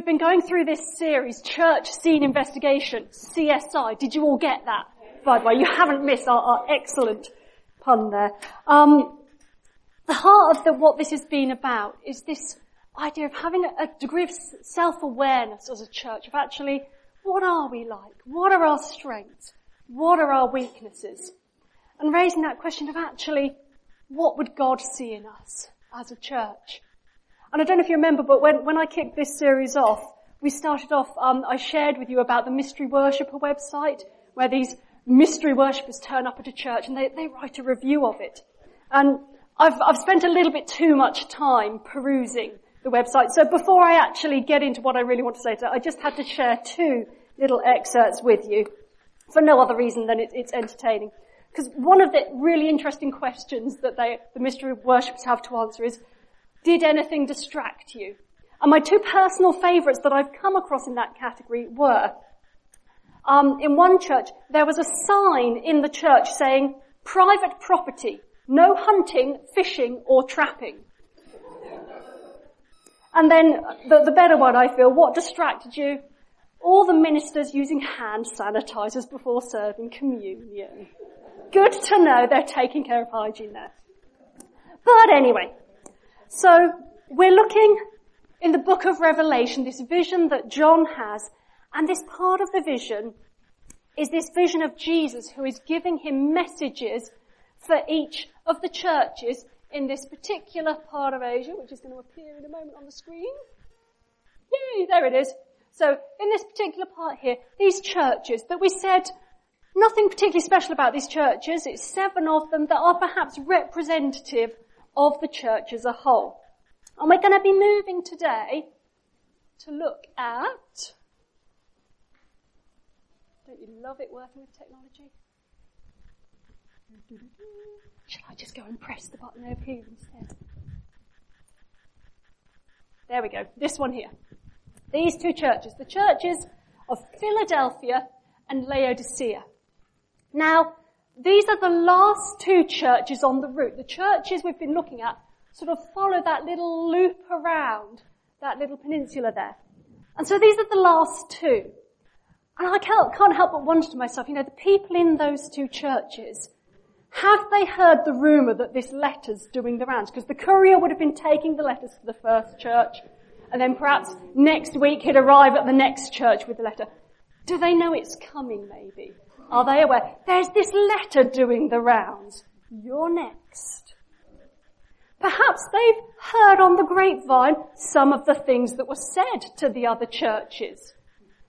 we've been going through this series, Church Scene Investigation, CSI. Did you all get that? By the way, you haven't missed our, our excellent pun there. Um, the heart of the, what this has been about is this idea of having a, a degree of self-awareness as a church, of actually, what are we like? What are our strengths? What are our weaknesses? And raising that question of actually, what would God see in us as a church? And I don't know if you remember, but when, when I kicked this series off, we started off, um, I shared with you about the Mystery Worshipper website, where these mystery worshippers turn up at a church and they, they write a review of it. And I've, I've spent a little bit too much time perusing the website. So before I actually get into what I really want to say today, I just had to share two little excerpts with you for no other reason than it, it's entertaining. Because one of the really interesting questions that they, the mystery worshippers have to answer is, did anything distract you? And my two personal favourites that I've come across in that category were, um, in one church, there was a sign in the church saying, private property, no hunting, fishing or trapping. And then the, the better one I feel, what distracted you? All the ministers using hand sanitizers before serving communion. Good to know they're taking care of hygiene there. But anyway, so we're looking in the book of Revelation, this vision that John has, and this part of the vision is this vision of Jesus who is giving him messages for each of the churches in this particular part of Asia, which is going to appear in a moment on the screen. Yay, there it is. So in this particular part here, these churches that we said nothing particularly special about these churches, it's seven of them that are perhaps representative of the church as a whole. And we're going to be moving today to look at, don't you love it working with technology? Shall I just go and press the button over here instead? There we go. This one here. These two churches. The churches of Philadelphia and Laodicea. Now, these are the last two churches on the route. The churches we've been looking at sort of follow that little loop around that little peninsula there. And so these are the last two. And I can't, can't help but wonder to myself, you know, the people in those two churches, have they heard the rumour that this letter's doing the rounds? Because the courier would have been taking the letters to the first church, and then perhaps next week he'd arrive at the next church with the letter. Do they know it's coming maybe? Are they aware? There's this letter doing the rounds. You're next. Perhaps they've heard on the grapevine some of the things that were said to the other churches.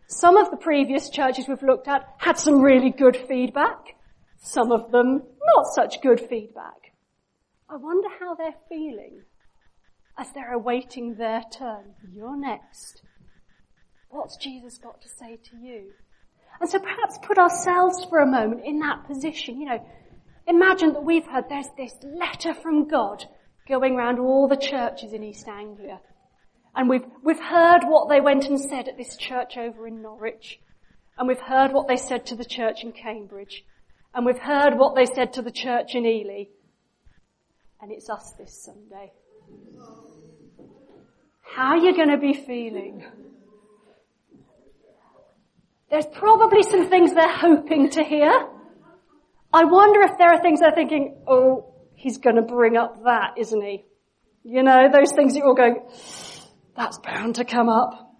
Some of the previous churches we've looked at had some really good feedback. Some of them not such good feedback. I wonder how they're feeling as they're awaiting their turn. You're next. What's Jesus got to say to you? And so perhaps put ourselves for a moment in that position. You know, imagine that we've heard there's this letter from God going around all the churches in East Anglia. And we've, we've heard what they went and said at this church over in Norwich. And we've heard what they said to the church in Cambridge. And we've heard what they said to the church in Ely. And it's us this Sunday. How are you going to be feeling? There's probably some things they're hoping to hear. I wonder if there are things they're thinking, oh, he's going to bring up that, isn't he? You know, those things you're all going, that's bound to come up.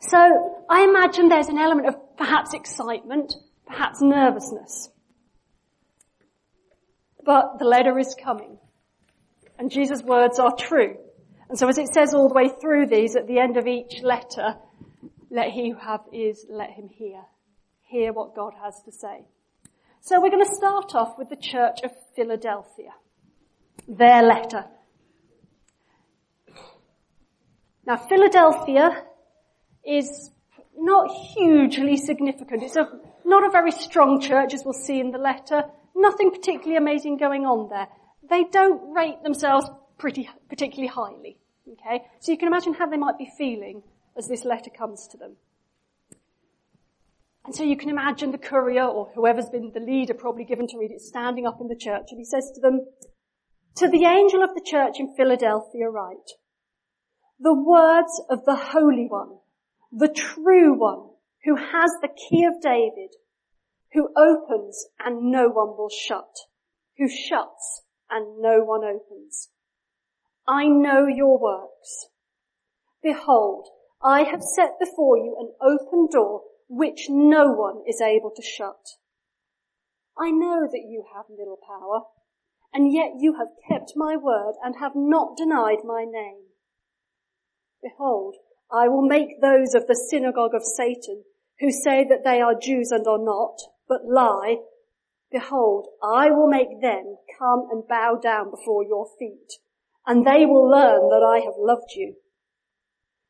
So I imagine there's an element of perhaps excitement, perhaps nervousness. But the letter is coming. And Jesus' words are true. And so as it says all the way through these, at the end of each letter, let he who have ears, let him hear. Hear what God has to say. So we're going to start off with the church of Philadelphia. Their letter. Now Philadelphia is not hugely significant. It's a, not a very strong church as we'll see in the letter. Nothing particularly amazing going on there. They don't rate themselves pretty, particularly highly. Okay? So you can imagine how they might be feeling as this letter comes to them. And so you can imagine the courier or whoever's been the leader probably given to read it standing up in the church and he says to them, to the angel of the church in Philadelphia write, the words of the Holy One the true one who has the key of David, who opens and no one will shut, who shuts and no one opens. I know your works. Behold, I have set before you an open door which no one is able to shut. I know that you have little power, and yet you have kept my word and have not denied my name. Behold, I will make those of the synagogue of Satan who say that they are Jews and are not, but lie. Behold, I will make them come and bow down before your feet, and they will learn that I have loved you.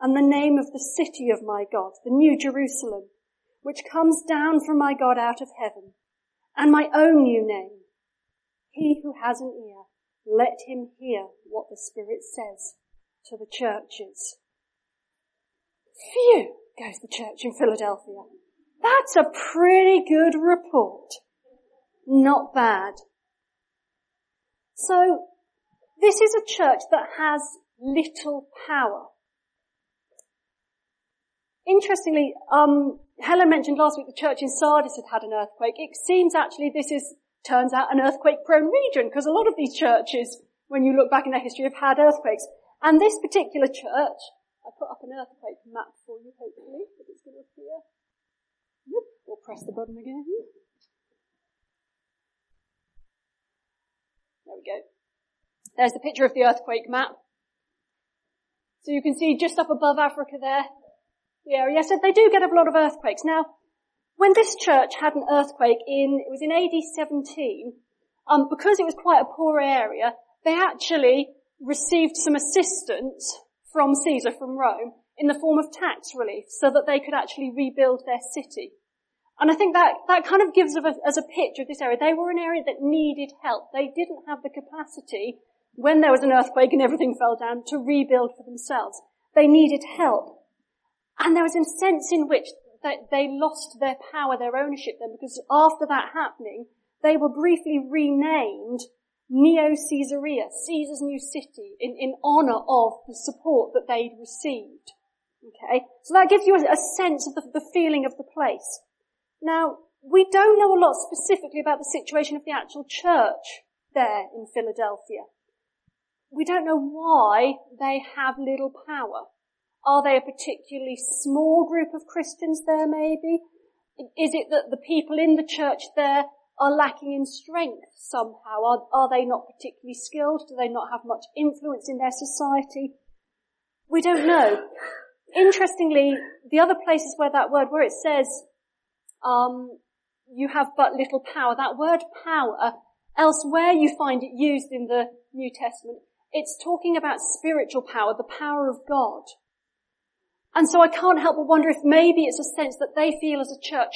and the name of the city of my God, the new Jerusalem, which comes down from my God out of heaven, and my own new name. He who has an ear, let him hear what the Spirit says to the churches. Phew! goes the church in Philadelphia. That's a pretty good report. Not bad. So, this is a church that has little power. Interestingly, um, Helen mentioned last week the church in Sardis had had an earthquake. It seems actually this is, turns out, an earthquake-prone region because a lot of these churches, when you look back in their history, have had earthquakes. And this particular church I put up an earthquake map for you, hopefully, if it's going to appear. Yep, we'll press the button again. There we go. There's the picture of the earthquake map. So you can see just up above Africa there, area. So they do get a lot of earthquakes. Now, when this church had an earthquake in, it was in AD 17, um, because it was quite a poor area, they actually received some assistance from Caesar, from Rome, in the form of tax relief so that they could actually rebuild their city. And I think that, that kind of gives us as a picture of this area. They were an area that needed help. They didn't have the capacity when there was an earthquake and everything fell down to rebuild for themselves. They needed help. And there was a sense in which they lost their power, their ownership then, because after that happening, they were briefly renamed Neo Caesarea, Caesar's new city, in, in honor of the support that they'd received. Okay? So that gives you a, a sense of the, the feeling of the place. Now, we don't know a lot specifically about the situation of the actual church there in Philadelphia. We don't know why they have little power. Are they a particularly small group of Christians there maybe? Is it that the people in the church there are lacking in strength somehow? Are, are they not particularly skilled? Do they not have much influence in their society? We don't know. Interestingly, the other places where that word, where it says, um, you have but little power, that word power, elsewhere you find it used in the New Testament, it's talking about spiritual power, the power of God. And so I can't help but wonder if maybe it's a sense that they feel as a church,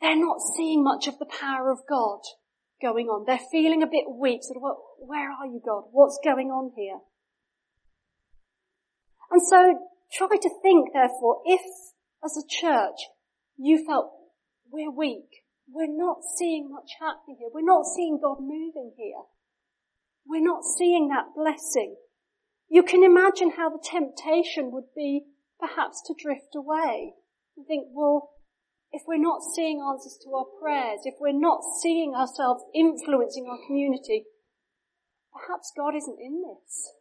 they're not seeing much of the power of God going on. They're feeling a bit weak. Sort of, well, where are you, God? What's going on here? And so try to think, therefore, if as a church you felt we're weak, we're not seeing much happening here, we're not seeing God moving here, we're not seeing that blessing, you can imagine how the temptation would be perhaps to drift away and think, well, if we're not seeing answers to our prayers, if we're not seeing ourselves influencing our community, perhaps God isn't in this.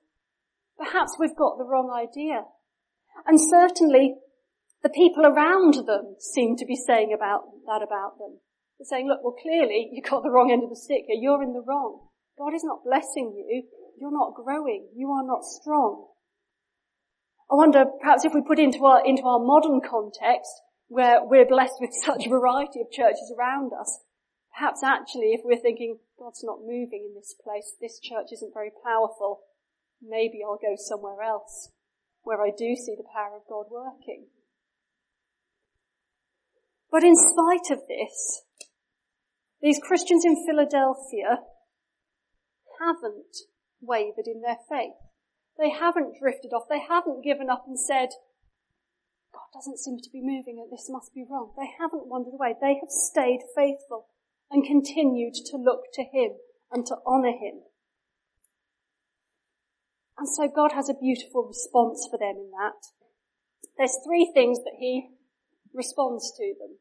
Perhaps we've got the wrong idea. And certainly the people around them seem to be saying about that about them. They're saying, look, well clearly you've got the wrong end of the stick here. You're in the wrong. God is not blessing you. You're not growing. You are not strong. I wonder perhaps if we put into our, into our modern context, where we're blessed with such a variety of churches around us, perhaps actually if we're thinking, God's not moving in this place, this church isn't very powerful, maybe I'll go somewhere else where I do see the power of God working. But in spite of this, these Christians in Philadelphia haven't wavered in their faith. They haven't drifted off. They haven't given up and said, God doesn't seem to be moving and this must be wrong. They haven't wandered away. They have stayed faithful and continued to look to Him and to honour Him. And so God has a beautiful response for them in that. There's three things that He responds to them.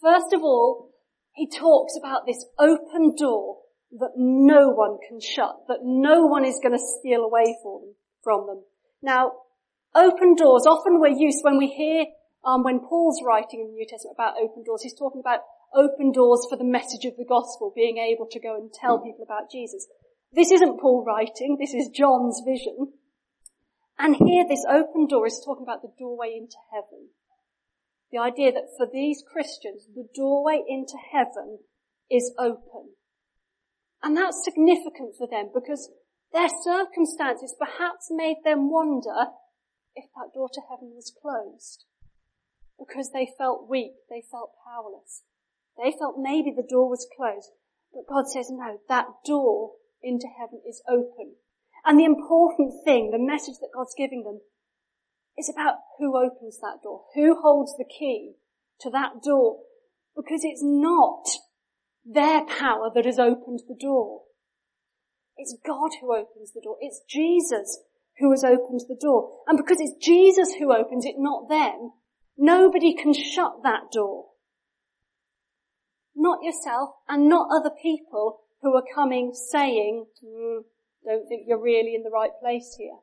First of all, He talks about this open door that no one can shut, that no one is going to steal away from them. Now, open doors, often we're used when we hear, um, when Paul's writing in the New Testament about open doors, he's talking about open doors for the message of the gospel, being able to go and tell people about Jesus. This isn't Paul writing, this is John's vision. And here this open door is talking about the doorway into heaven. The idea that for these Christians, the doorway into heaven is open. And that's significant for them because their circumstances perhaps made them wonder if that door to heaven was closed. Because they felt weak, they felt powerless. They felt maybe the door was closed. But God says, no, that door into heaven is open. And the important thing, the message that God's giving them, is about who opens that door, who holds the key to that door. Because it's not their power that has opened the door. It's God who opens the door. It's Jesus who has opened the door. And because it's Jesus who opens it, not them, nobody can shut that door. Not yourself and not other people who are coming saying, mm, don't think you're really in the right place here.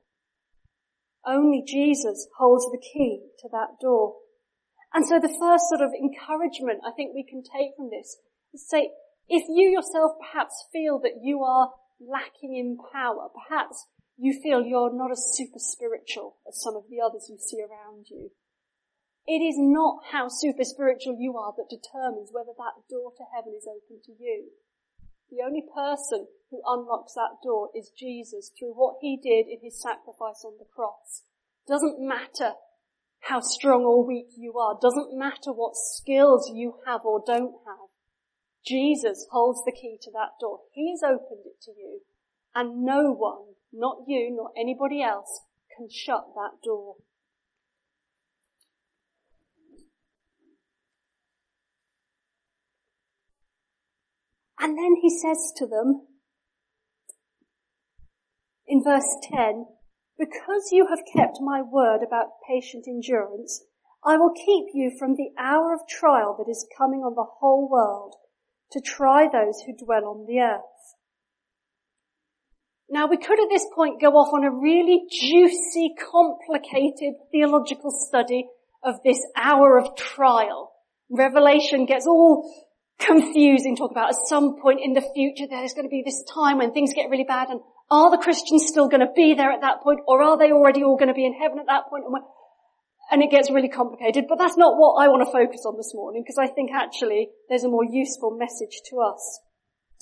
Only Jesus holds the key to that door. And so the first sort of encouragement I think we can take from this say, if you yourself perhaps feel that you are lacking in power, perhaps you feel you're not as super spiritual as some of the others you see around you. It is not how super spiritual you are that determines whether that door to heaven is open to you. The only person who unlocks that door is Jesus through what he did in his sacrifice on the cross. Doesn't matter how strong or weak you are. Doesn't matter what skills you have or don't have. Jesus holds the key to that door. He has opened it to you and no one, not you, nor anybody else, can shut that door. And then he says to them in verse 10, because you have kept my word about patient endurance, I will keep you from the hour of trial that is coming on the whole world to try those who dwell on the earth. Now we could at this point go off on a really juicy, complicated theological study of this hour of trial. Revelation gets all confusing, talk about at some point in the future there's going to be this time when things get really bad and are the Christians still going to be there at that point or are they already all going to be in heaven at that point? And it gets really complicated, but that's not what I want to focus on this morning because I think actually there's a more useful message to us.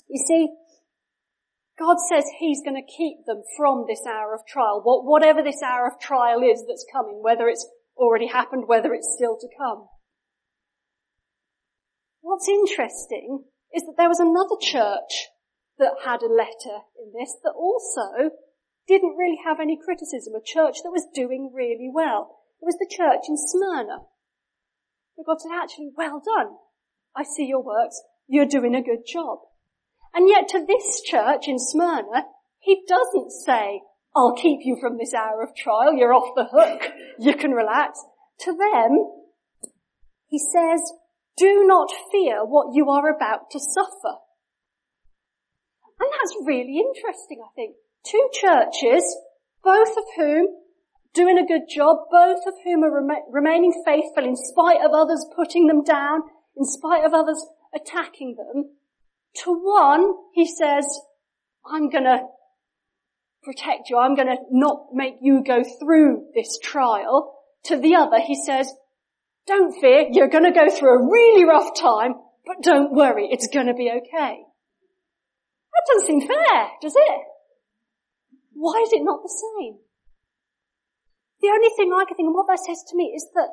You see, God says He's going to keep them from this hour of trial, whatever this hour of trial is that's coming, whether it's already happened, whether it's still to come. What's interesting is that there was another church that had a letter in this that also didn't really have any criticism, a church that was doing really well. It was the church in Smyrna. So God said, actually, well done. I see your works. You're doing a good job. And yet to this church in Smyrna, he doesn't say, I'll keep you from this hour of trial. You're off the hook. You can relax. To them, he says, do not fear what you are about to suffer. And that's really interesting, I think. Two churches, both of whom doing a good job, both of whom are rem- remaining faithful in spite of others putting them down, in spite of others attacking them. To one, he says, I'm gonna protect you. I'm gonna not make you go through this trial. To the other, he says, don't fear, you're gonna go through a really rough time, but don't worry, it's gonna be okay. That doesn't seem fair, does it? Why is it not the same? The only thing I can think of what that says to me is that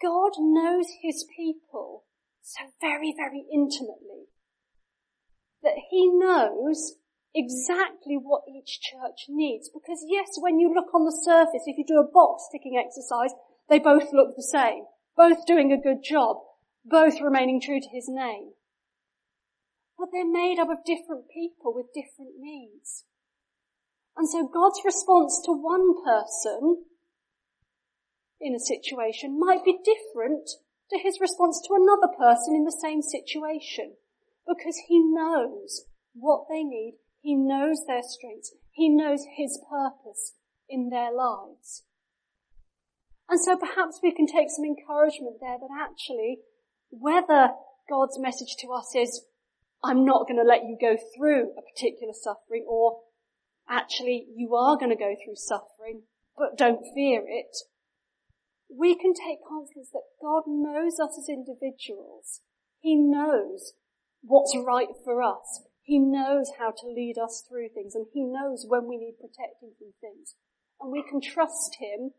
God knows his people so very, very intimately that he knows exactly what each church needs. Because yes, when you look on the surface, if you do a box ticking exercise, they both look the same. Both doing a good job. Both remaining true to his name. But they're made up of different people with different needs. And so God's response to one person in a situation might be different to his response to another person in the same situation because he knows what they need. He knows their strengths. He knows his purpose in their lives. And so perhaps we can take some encouragement there that actually whether God's message to us is, I'm not going to let you go through a particular suffering or actually you are going to go through suffering, but don't fear it. We can take confidence that God knows us as individuals. He knows what's right for us. He knows how to lead us through things and he knows when we need protecting from things. And we can trust him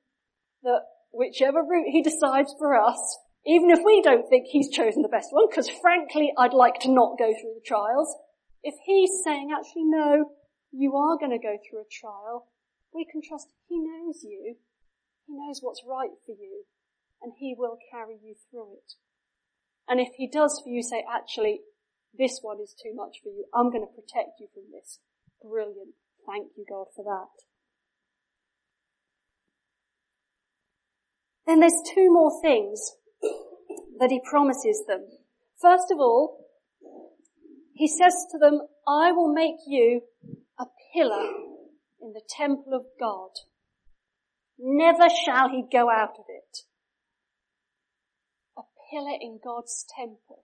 that whichever route he decides for us, even if we don't think he's chosen the best one, because frankly I'd like to not go through the trials, if he's saying actually no, you are going to go through a trial, we can trust he knows you. He knows what's right for you and he will carry you through it. And if he does for you say, actually, this one is too much for you. I'm going to protect you from this. Brilliant. Thank you, God, for that. Then there's two more things that he promises them. First of all, he says to them, I will make you a pillar in the temple of God. Never shall he go out of it. A pillar in God's temple.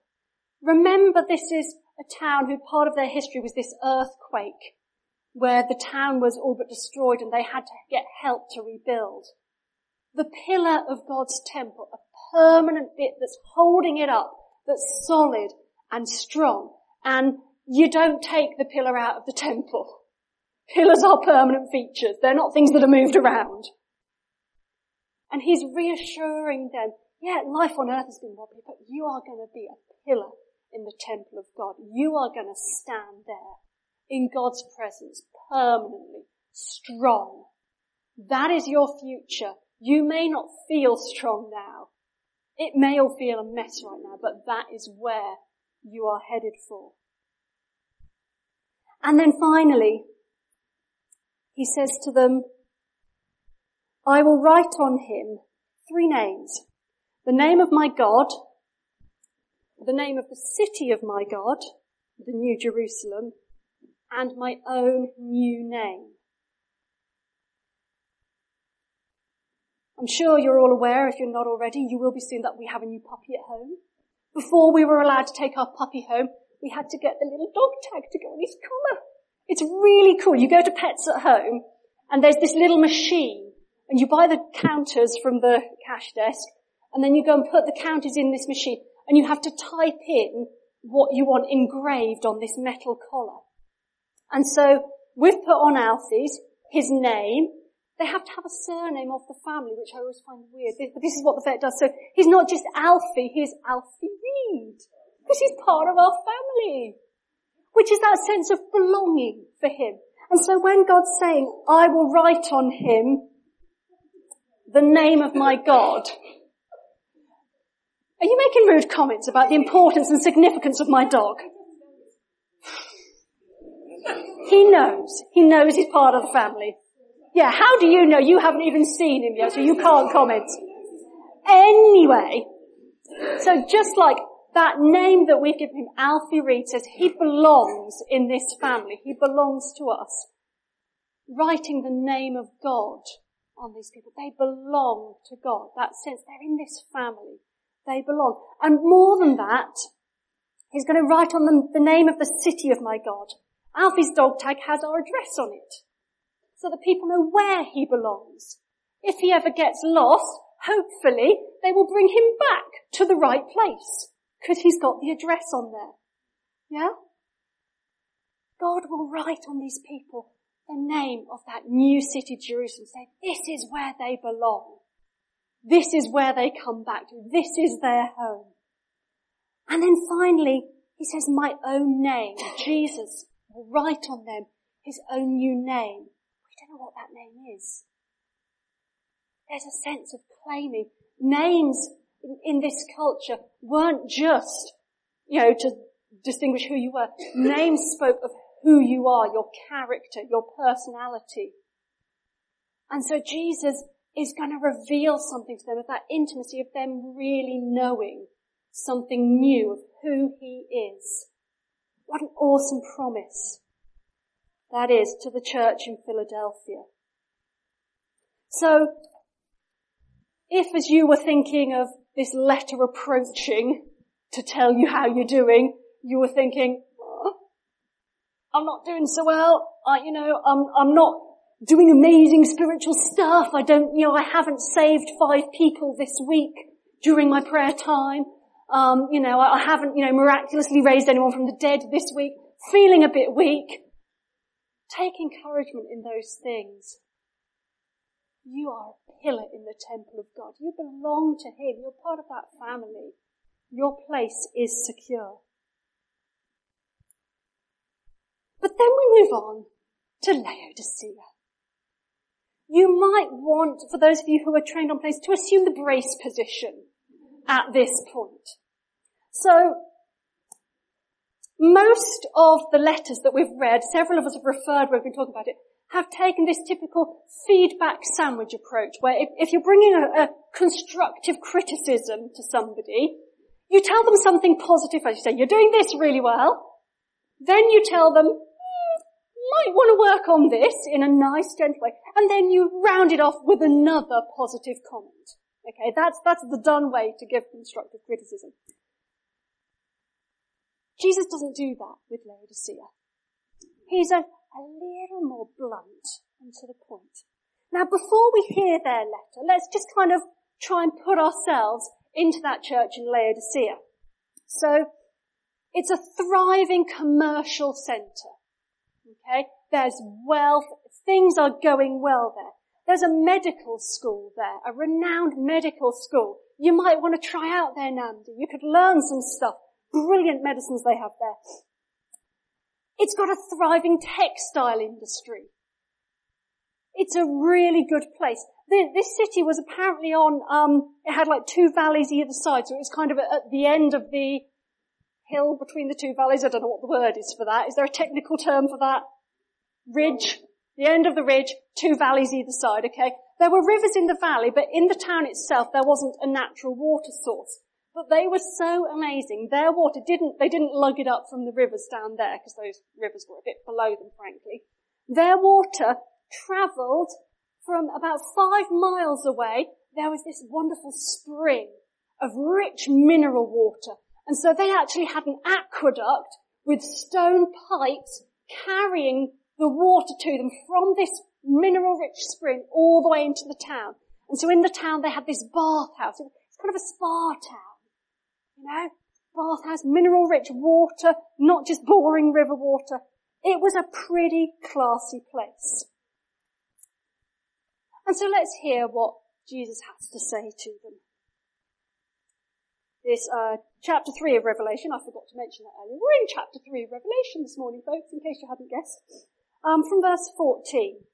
Remember this is a town who part of their history was this earthquake where the town was all but destroyed and they had to get help to rebuild. The pillar of God's temple, a permanent bit that's holding it up, that's solid and strong. And you don't take the pillar out of the temple. Pillars are permanent features. They're not things that are moved around. And he's reassuring them, yeah, life on earth has been wobbly, but you are going to be a pillar in the temple of God. You are going to stand there in God's presence permanently, strong. That is your future. You may not feel strong now. It may all feel a mess right now, but that is where you are headed for. And then finally, he says to them, I will write on him three names. The name of my God, the name of the city of my God, the New Jerusalem, and my own new name. I'm sure you're all aware, if you're not already, you will be soon that we have a new puppy at home. Before we were allowed to take our puppy home, we had to get the little dog tag to go on his collar. It's really cool. You go to pets at home and there's this little machine and you buy the counters from the cash desk and then you go and put the counters in this machine and you have to type in what you want engraved on this metal collar. And so we've put on Alfie's, his name. They have to have a surname of the family, which I always find weird. But this is what the vet does. So he's not just Alfie, he's Alfie Reed. Because he's part of our family. Which is that sense of belonging for him. And so when God's saying, I will write on him the name of my God, are you making rude comments about the importance and significance of my dog? He knows. He knows he's part of the family. Yeah, how do you know? You haven't even seen him yet, so you can't comment. Anyway, so just like that name that we've given him, Alfie says he belongs in this family. He belongs to us. Writing the name of God on these people. They belong to God. That sense they're in this family. They belong. And more than that, he's going to write on them the name of the city of my God. Alfie's dog tag has our address on it. So that people know where he belongs. If he ever gets lost, hopefully they will bring him back to the right place. Because he's got the address on there. Yeah? God will write on these people the name of that new city, Jerusalem, say, this is where they belong. This is where they come back to. This is their home. And then finally, he says, my own name, Jesus, will write on them his own new name. We don't know what that name is. There's a sense of claiming. Names in, in this culture weren't just, you know, to distinguish who you were. Names spoke of who you are, your character, your personality. And so Jesus is going to reveal something to them of that intimacy of them really knowing something new of who he is. What an awesome promise that is to the church in Philadelphia. So, if as you were thinking of this letter approaching to tell you how you're doing, you were thinking, I'm not doing so well. I, you know, I'm, I'm not doing amazing spiritual stuff. I don't, you know, I haven't saved five people this week during my prayer time. Um, you know, I haven't, you know, miraculously raised anyone from the dead this week. Feeling a bit weak. Take encouragement in those things. You are a pillar in the temple of God. You belong to Him. You're part of that family. Your place is secure. But then we move on to Laodicea. You might want, for those of you who are trained on planes, to assume the brace position at this point. So, most of the letters that we've read, several of us have referred, we've been talking about it, have taken this typical feedback sandwich approach, where if, if you're bringing a, a, constructive criticism to somebody, you tell them something positive, as you say, you're doing this really well, then you tell them, might want to work on this in a nice, gentle way, and then you round it off with another positive comment. Okay, that's, that's the done way to give constructive criticism. Jesus doesn't do that with Laodicea. He's a, a little more blunt and to the point. Now before we hear their letter, let's just kind of try and put ourselves into that church in Laodicea. So, it's a thriving commercial centre. Okay? There's wealth. Things are going well there. There's a medical school there, a renowned medical school. You might want to try out there, Nandi. You could learn some stuff. Brilliant medicines they have there. It's got a thriving textile industry. It's a really good place. This city was apparently on, um, it had like two valleys either side, so it was kind of at the end of the hill between the two valleys. I don't know what the word is for that. Is there a technical term for that? Ridge. The end of the ridge, two valleys either side, okay? There were rivers in the valley, but in the town itself there wasn't a natural water source. But they were so amazing. Their water didn't, they didn't lug it up from the rivers down there, because those rivers were a bit below them, frankly. Their water travelled from about five miles away. There was this wonderful spring of rich mineral water and so they actually had an aqueduct with stone pipes carrying the water to them from this mineral rich spring all the way into the town. And so in the town they had this bathhouse. It's kind of a spa town. You know? Bathhouse, mineral rich water, not just boring river water. It was a pretty classy place. And so let's hear what Jesus has to say to them this uh, chapter 3 of Revelation. I forgot to mention that earlier. We're in chapter 3 of Revelation this morning, folks, in case you hadn't guessed. Um, from verse 14.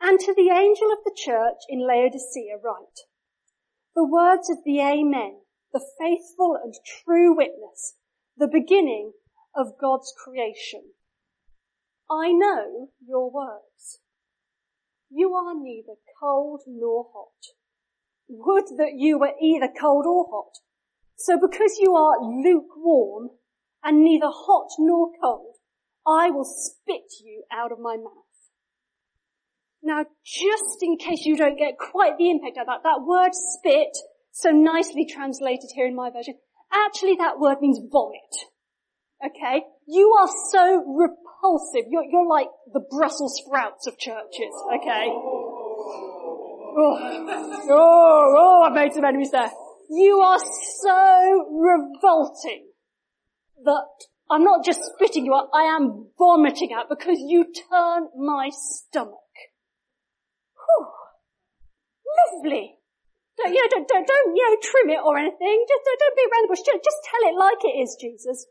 And to the angel of the church in Laodicea write, the words of the Amen, the faithful and true witness, the beginning of God's creation. I know your words. You are neither cold nor hot. Would that you were either cold or hot. So because you are lukewarm and neither hot nor cold, I will spit you out of my mouth. Now, just in case you don't get quite the impact of that, that word spit, so nicely translated here in my version, actually that word means vomit. Okay? You are so repulsive. You're, you're like the Brussels sprouts of churches. Okay? Oh, oh, oh, I've made some enemies there. You are so revolting that I'm not just spitting you out, I am vomiting out because you turn my stomach. Whew. Lovely. Don't, you know, don't, don't, don't, you know, trim it or anything. Just don't, don't be around the bush. Just, just tell it like it is, Jesus.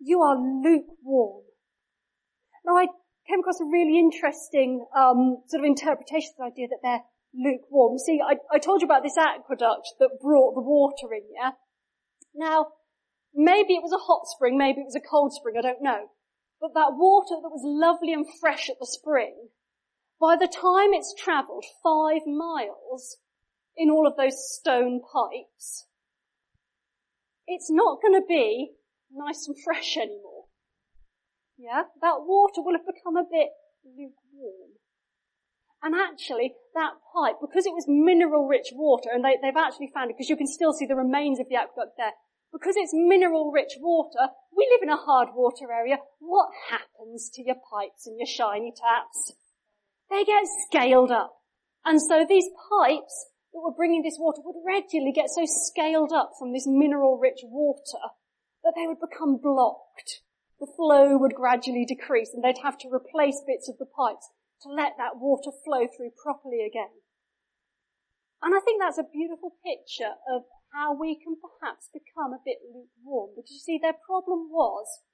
You are lukewarm. Now I came across a really interesting um, sort of interpretation of the idea that they're lukewarm. See, I, I told you about this aqueduct that brought the water in, yeah? Now, maybe it was a hot spring, maybe it was a cold spring, I don't know. But that water that was lovely and fresh at the spring, by the time it's travelled five miles in all of those stone pipes, it's not going to be nice and fresh anymore. Yeah? That water will have become a bit lukewarm. And actually, that pipe, because it was mineral rich water, and they, have actually found it, because you can still see the remains of the aqueduct there, because it's mineral rich water, we live in a hard water area, what happens to your pipes and your shiny taps? They get scaled up. And so these pipes that were bringing this water would regularly get so scaled up from this mineral rich water that they would become blocked. The flow would gradually decrease and they'd have to replace bits of the pipes to let that water flow through properly again. And I think that's a beautiful picture of how we can perhaps become a bit lukewarm. Because you see, their problem was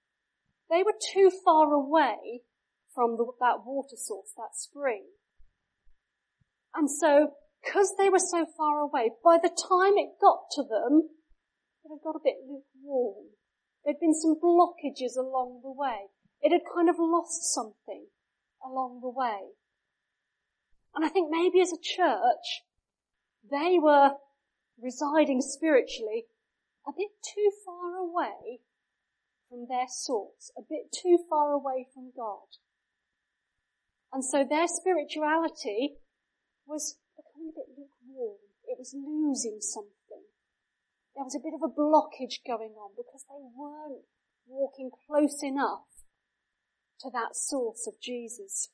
they were too far away from the, that water source, that spring. And so, because they were so far away, by the time it got to them, it had got a bit lukewarm. There'd been some blockages along the way. It had kind of lost something along the way. And I think maybe as a church, they were residing spiritually a bit too far away from their source, a bit too far away from God. And so their spirituality was becoming a bit lukewarm. It was losing something. There was a bit of a blockage going on because they weren't walking close enough to that source of Jesus.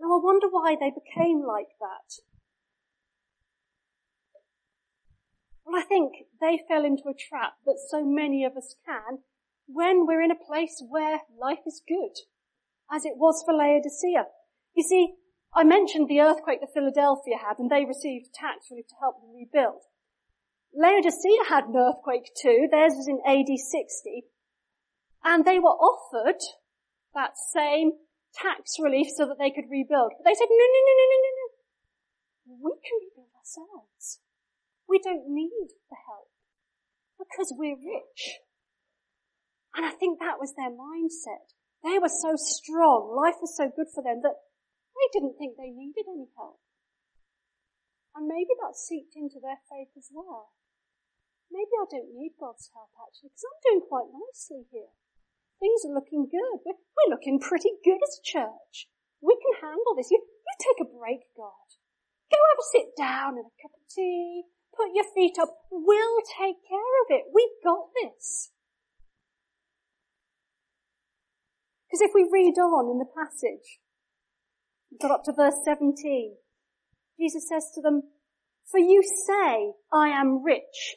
Now I wonder why they became like that. Well, I think they fell into a trap that so many of us can when we're in a place where life is good, as it was for Laodicea. You see, I mentioned the earthquake that Philadelphia had and they received tax relief to help them rebuild. Laodicea had an earthquake too. Theirs was in AD 60. And they were offered that same tax relief so that they could rebuild. But they said, no, no, no, no, no, no, no. We can rebuild ourselves. We don't need the help because we're rich. And I think that was their mindset. They were so strong. Life was so good for them that they didn't think they needed any help. And maybe that seeped into their faith as well. Maybe I don't need God's help actually because I'm doing quite nicely here. Things are looking good. We're, we're looking pretty good as a church. We can handle this. You, you take a break, God. Go have a sit down and a cup of tea. Put your feet up. We'll take care of it. We've got this. Because if we read on in the passage, we got up to verse 17, Jesus says to them, For you say, I am rich,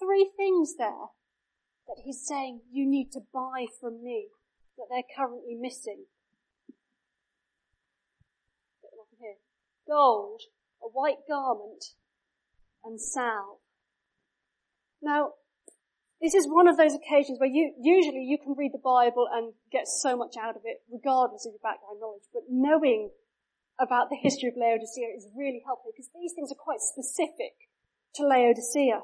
Three things there that he's saying you need to buy from me that they're currently missing. Here. Gold, a white garment, and salve. Now, this is one of those occasions where you, usually you can read the Bible and get so much out of it, regardless of your background knowledge, but knowing about the history of Laodicea is really helpful because these things are quite specific to Laodicea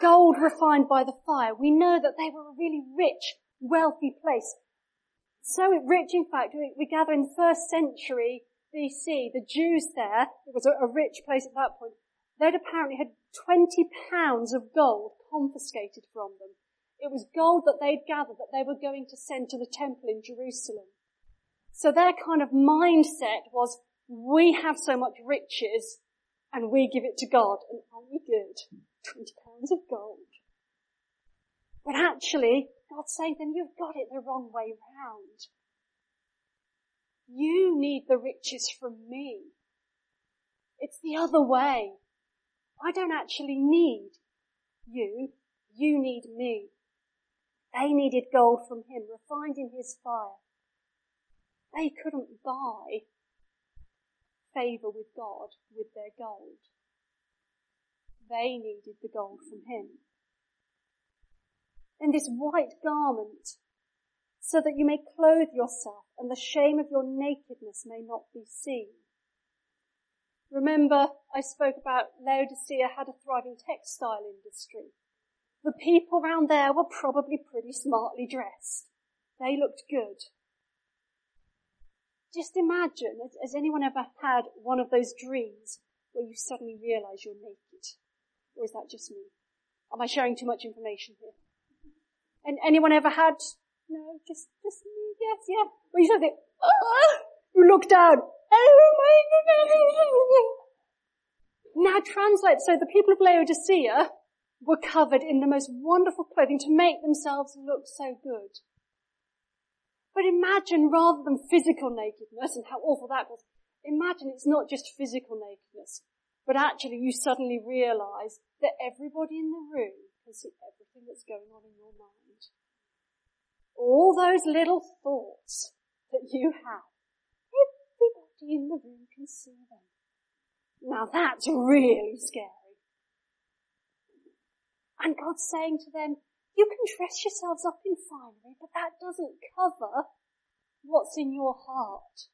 gold refined by the fire. We know that they were a really rich, wealthy place. So rich, in fact, we, gather in the first century BC, the Jews there, it was a, rich place at that point, they'd apparently had 20 pounds of gold confiscated from them. It was gold that they'd gathered that they were going to send to the temple in Jerusalem. So their kind of mindset was, we have so much riches and we give it to God. And aren't we good? 20 pounds of gold. But actually, God's saying to them, you've got it the wrong way round. You need the riches from me. It's the other way. I don't actually need you. You need me. They needed gold from him, refined in his fire. They couldn't buy favour with God with their gold. They needed the gold from him. In this white garment, so that you may clothe yourself and the shame of your nakedness may not be seen. Remember, I spoke about Laodicea had a thriving textile industry. The people around there were probably pretty smartly dressed. They looked good. Just imagine, has anyone ever had one of those dreams where you suddenly realize you're naked? Or is that just me? Am I sharing too much information here? And anyone ever had, no, just, just me, yes, yeah. Where you suddenly, ah, you look down, oh my Now translate, so the people of Laodicea were covered in the most wonderful clothing to make themselves look so good. But imagine rather than physical nakedness and how awful that was, imagine it's not just physical nakedness, but actually you suddenly realize that everybody in the room can see everything that's going on in your mind. All those little thoughts that you have, everybody in the room can see them. Now that's really scary. And God's saying to them, you can dress yourselves up in finery, but that doesn't cover what's in your heart.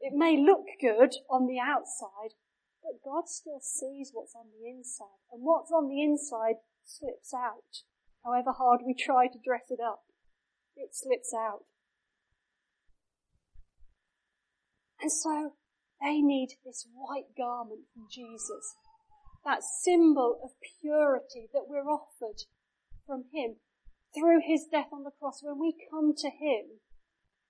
It may look good on the outside, but God still sees what's on the inside. And what's on the inside slips out. However hard we try to dress it up, it slips out. And so they need this white garment from Jesus that symbol of purity that we're offered from Him through His death on the cross. When we come to Him,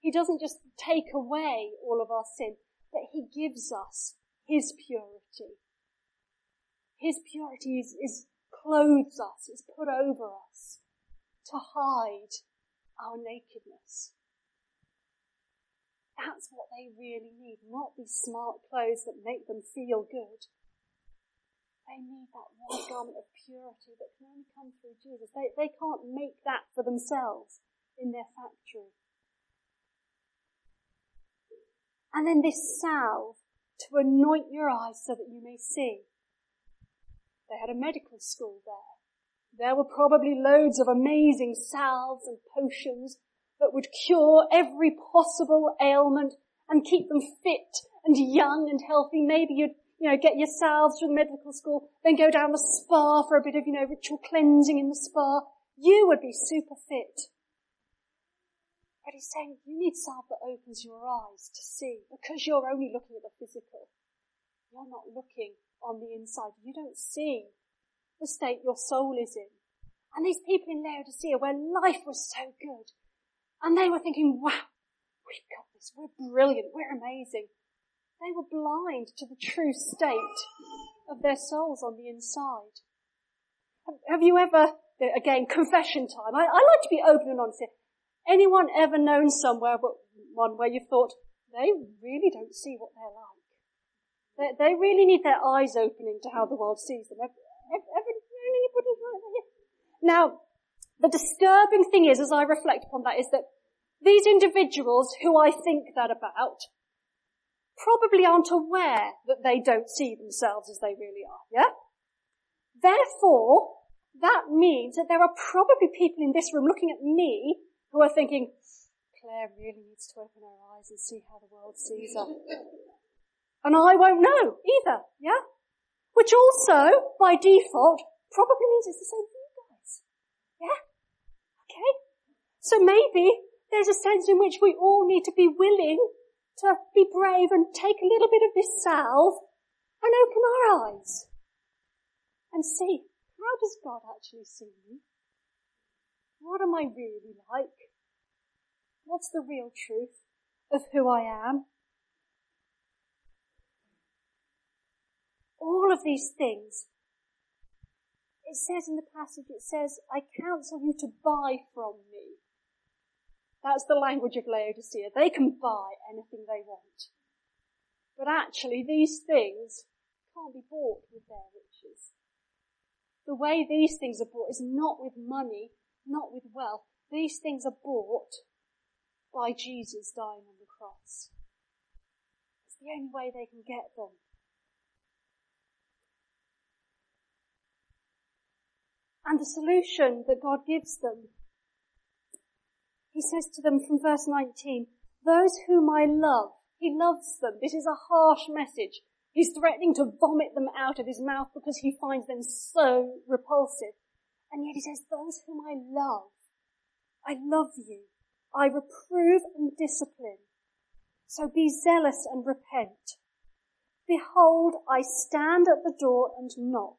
He doesn't just take away all of our sin, but He gives us His purity. His purity is, is clothes us, is put over us to hide our nakedness. That's what they really need, not these smart clothes that make them feel good. They need that one garment of purity that can only come through Jesus. They, they can't make that for themselves in their factory. And then this salve to anoint your eyes so that you may see. They had a medical school there. There were probably loads of amazing salves and potions that would cure every possible ailment and keep them fit and young and healthy. Maybe you'd you know, get your salves from the medical school, then go down the spa for a bit of, you know, ritual cleansing in the spa. You would be super fit. But he's saying you need salve that opens your eyes to see because you're only looking at the physical. You're not looking on the inside. You don't see the state your soul is in. And these people in Laodicea where life was so good and they were thinking, wow, we've got this. We're brilliant. We're amazing. They were blind to the true state of their souls on the inside. Have you ever, again, confession time. I, I like to be open and honest here. Anyone ever known somewhere, one where you thought, they really don't see what they're like. They, they really need their eyes opening to how the world sees them. Ever, ever known anybody like that? Now, the disturbing thing is, as I reflect upon that, is that these individuals who I think that about probably aren't aware that they don't see themselves as they really are, yeah? Therefore, that means that there are probably people in this room looking at me who are thinking, Claire really needs to open her eyes and see how the world sees her. and I won't know either, yeah? Which also, by default, probably means it's the same for you guys. Yeah? Okay? So maybe there's a sense in which we all need to be willing to be brave and take a little bit of this salve and open our eyes and see how does God actually see me? What am I really like? What's the real truth? of who I am. All of these things. It says in the passage, it says, I counsel you to buy from me. That's the language of Laodicea. They can buy anything they want. But actually these things can't be bought with their riches. The way these things are bought is not with money, not with wealth. These things are bought by Jesus dying on the cross. It's the only way they can get them. And the solution that God gives them, He says to them from verse 19, those whom I love, He loves them. This is a harsh message. He's threatening to vomit them out of his mouth because he finds them so repulsive. And yet he says, those whom I love, I love you. I reprove and discipline. So be zealous and repent. Behold, I stand at the door and knock.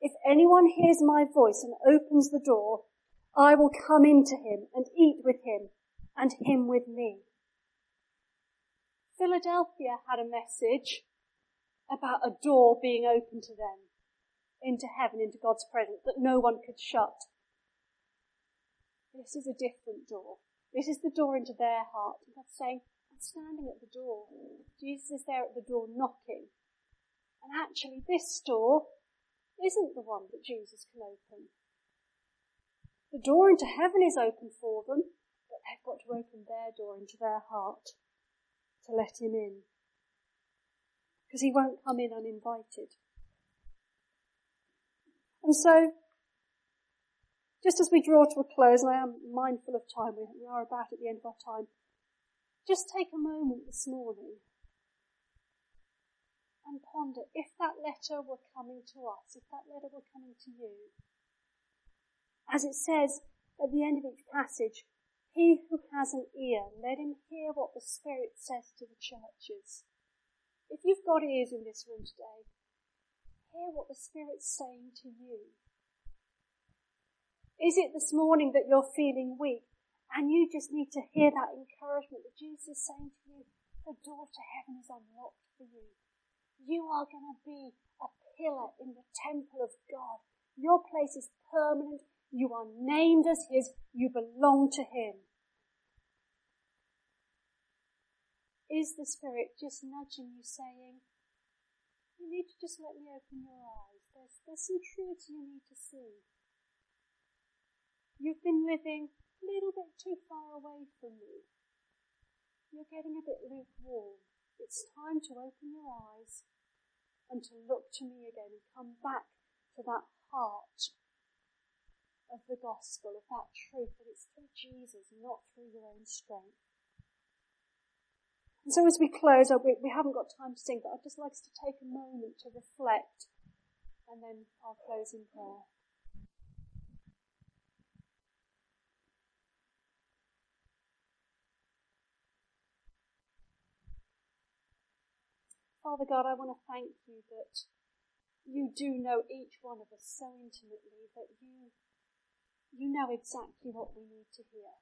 If anyone hears my voice and opens the door, I will come into him and eat with him and him with me. Philadelphia had a message about a door being open to them into heaven, into God's presence that no one could shut. This is a different door. This is the door into their heart. And God's saying, I'm standing at the door. Jesus is there at the door knocking. And actually this door isn't the one that Jesus can open. The door into heaven is open for them, but they've got to open their door into their heart to let him in because he won't come in uninvited. And so, just as we draw to a close, and I am mindful of time, we are about at the end of our time, just take a moment this morning and ponder if that letter were coming to us, if that letter were coming to you. As it says at the end of each passage, he who has an ear, let him hear what the Spirit says to the churches. If you've got ears in this room today, hear what the Spirit's saying to you. Is it this morning that you're feeling weak and you just need to hear that encouragement that Jesus is saying to you, the door to heaven is unlocked for you. You are going to be a pillar in the temple of God. Your place is permanent. You are named as His. You belong to Him. Is the Spirit just nudging you saying, you need to just let me open your eyes. There's, there's some truths you need to see. You've been living a little bit too far away from me. You're getting a bit lukewarm. It's time to open your eyes and to look to me again and come back to that heart of the gospel, of that truth that it's through Jesus, not through your own strength. And so as we close, we, we haven't got time to sing, but I'd just like us to take a moment to reflect and then I'll close in prayer. Father God, I want to thank you that you do know each one of us so intimately that you, you know exactly what we need to hear.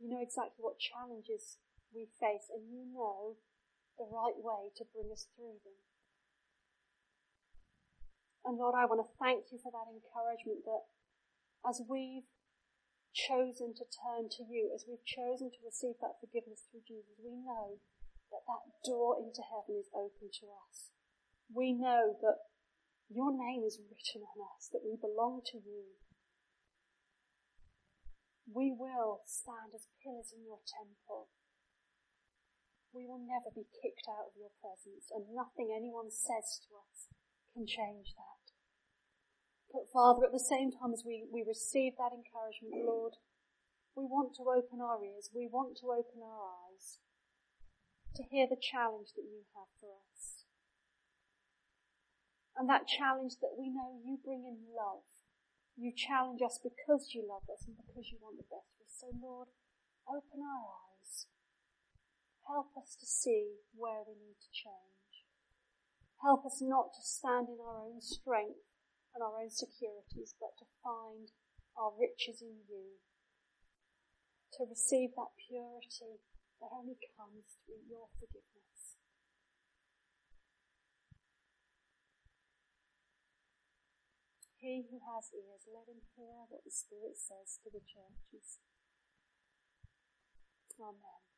You know exactly what challenges we face and you know the right way to bring us through them. And Lord, I want to thank you for that encouragement that as we've chosen to turn to you, as we've chosen to receive that forgiveness through Jesus, we know that that door into heaven is open to us. We know that your name is written on us, that we belong to you. We will stand as pillars in your temple we will never be kicked out of your presence and nothing anyone says to us can change that. But Father, at the same time as we, we receive that encouragement, Lord, we want to open our ears, we want to open our eyes to hear the challenge that you have for us. And that challenge that we know you bring in love. You challenge us because you love us and because you want the best for us. So Lord, open our eyes Help us to see where we need to change. Help us not to stand in our own strength and our own securities, but to find our riches in you. To receive that purity, that only comes through your forgiveness. He who has ears, let him hear what the Spirit says to the churches. Amen.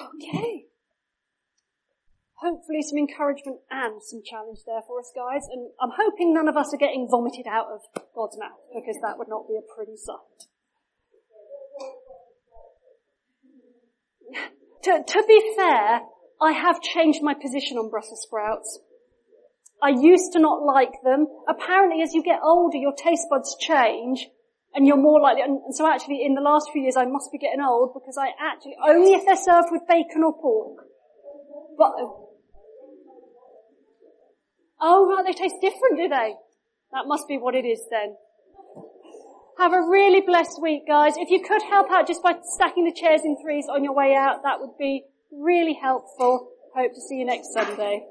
Okay. Hopefully some encouragement and some challenge there for us guys. And I'm hoping none of us are getting vomited out of God's mouth because that would not be a pretty sight. to, to be fair, I have changed my position on Brussels sprouts. I used to not like them. Apparently as you get older, your taste buds change and you're more likely, and, so actually in the last few years I must be getting old because I actually, only if they're served with bacon or pork. But, oh right, they taste different, do they? That must be what it is then. Have a really blessed week, guys. If you could help out just by stacking the chairs in threes on your way out, that would be really helpful. Hope to see you next Sunday.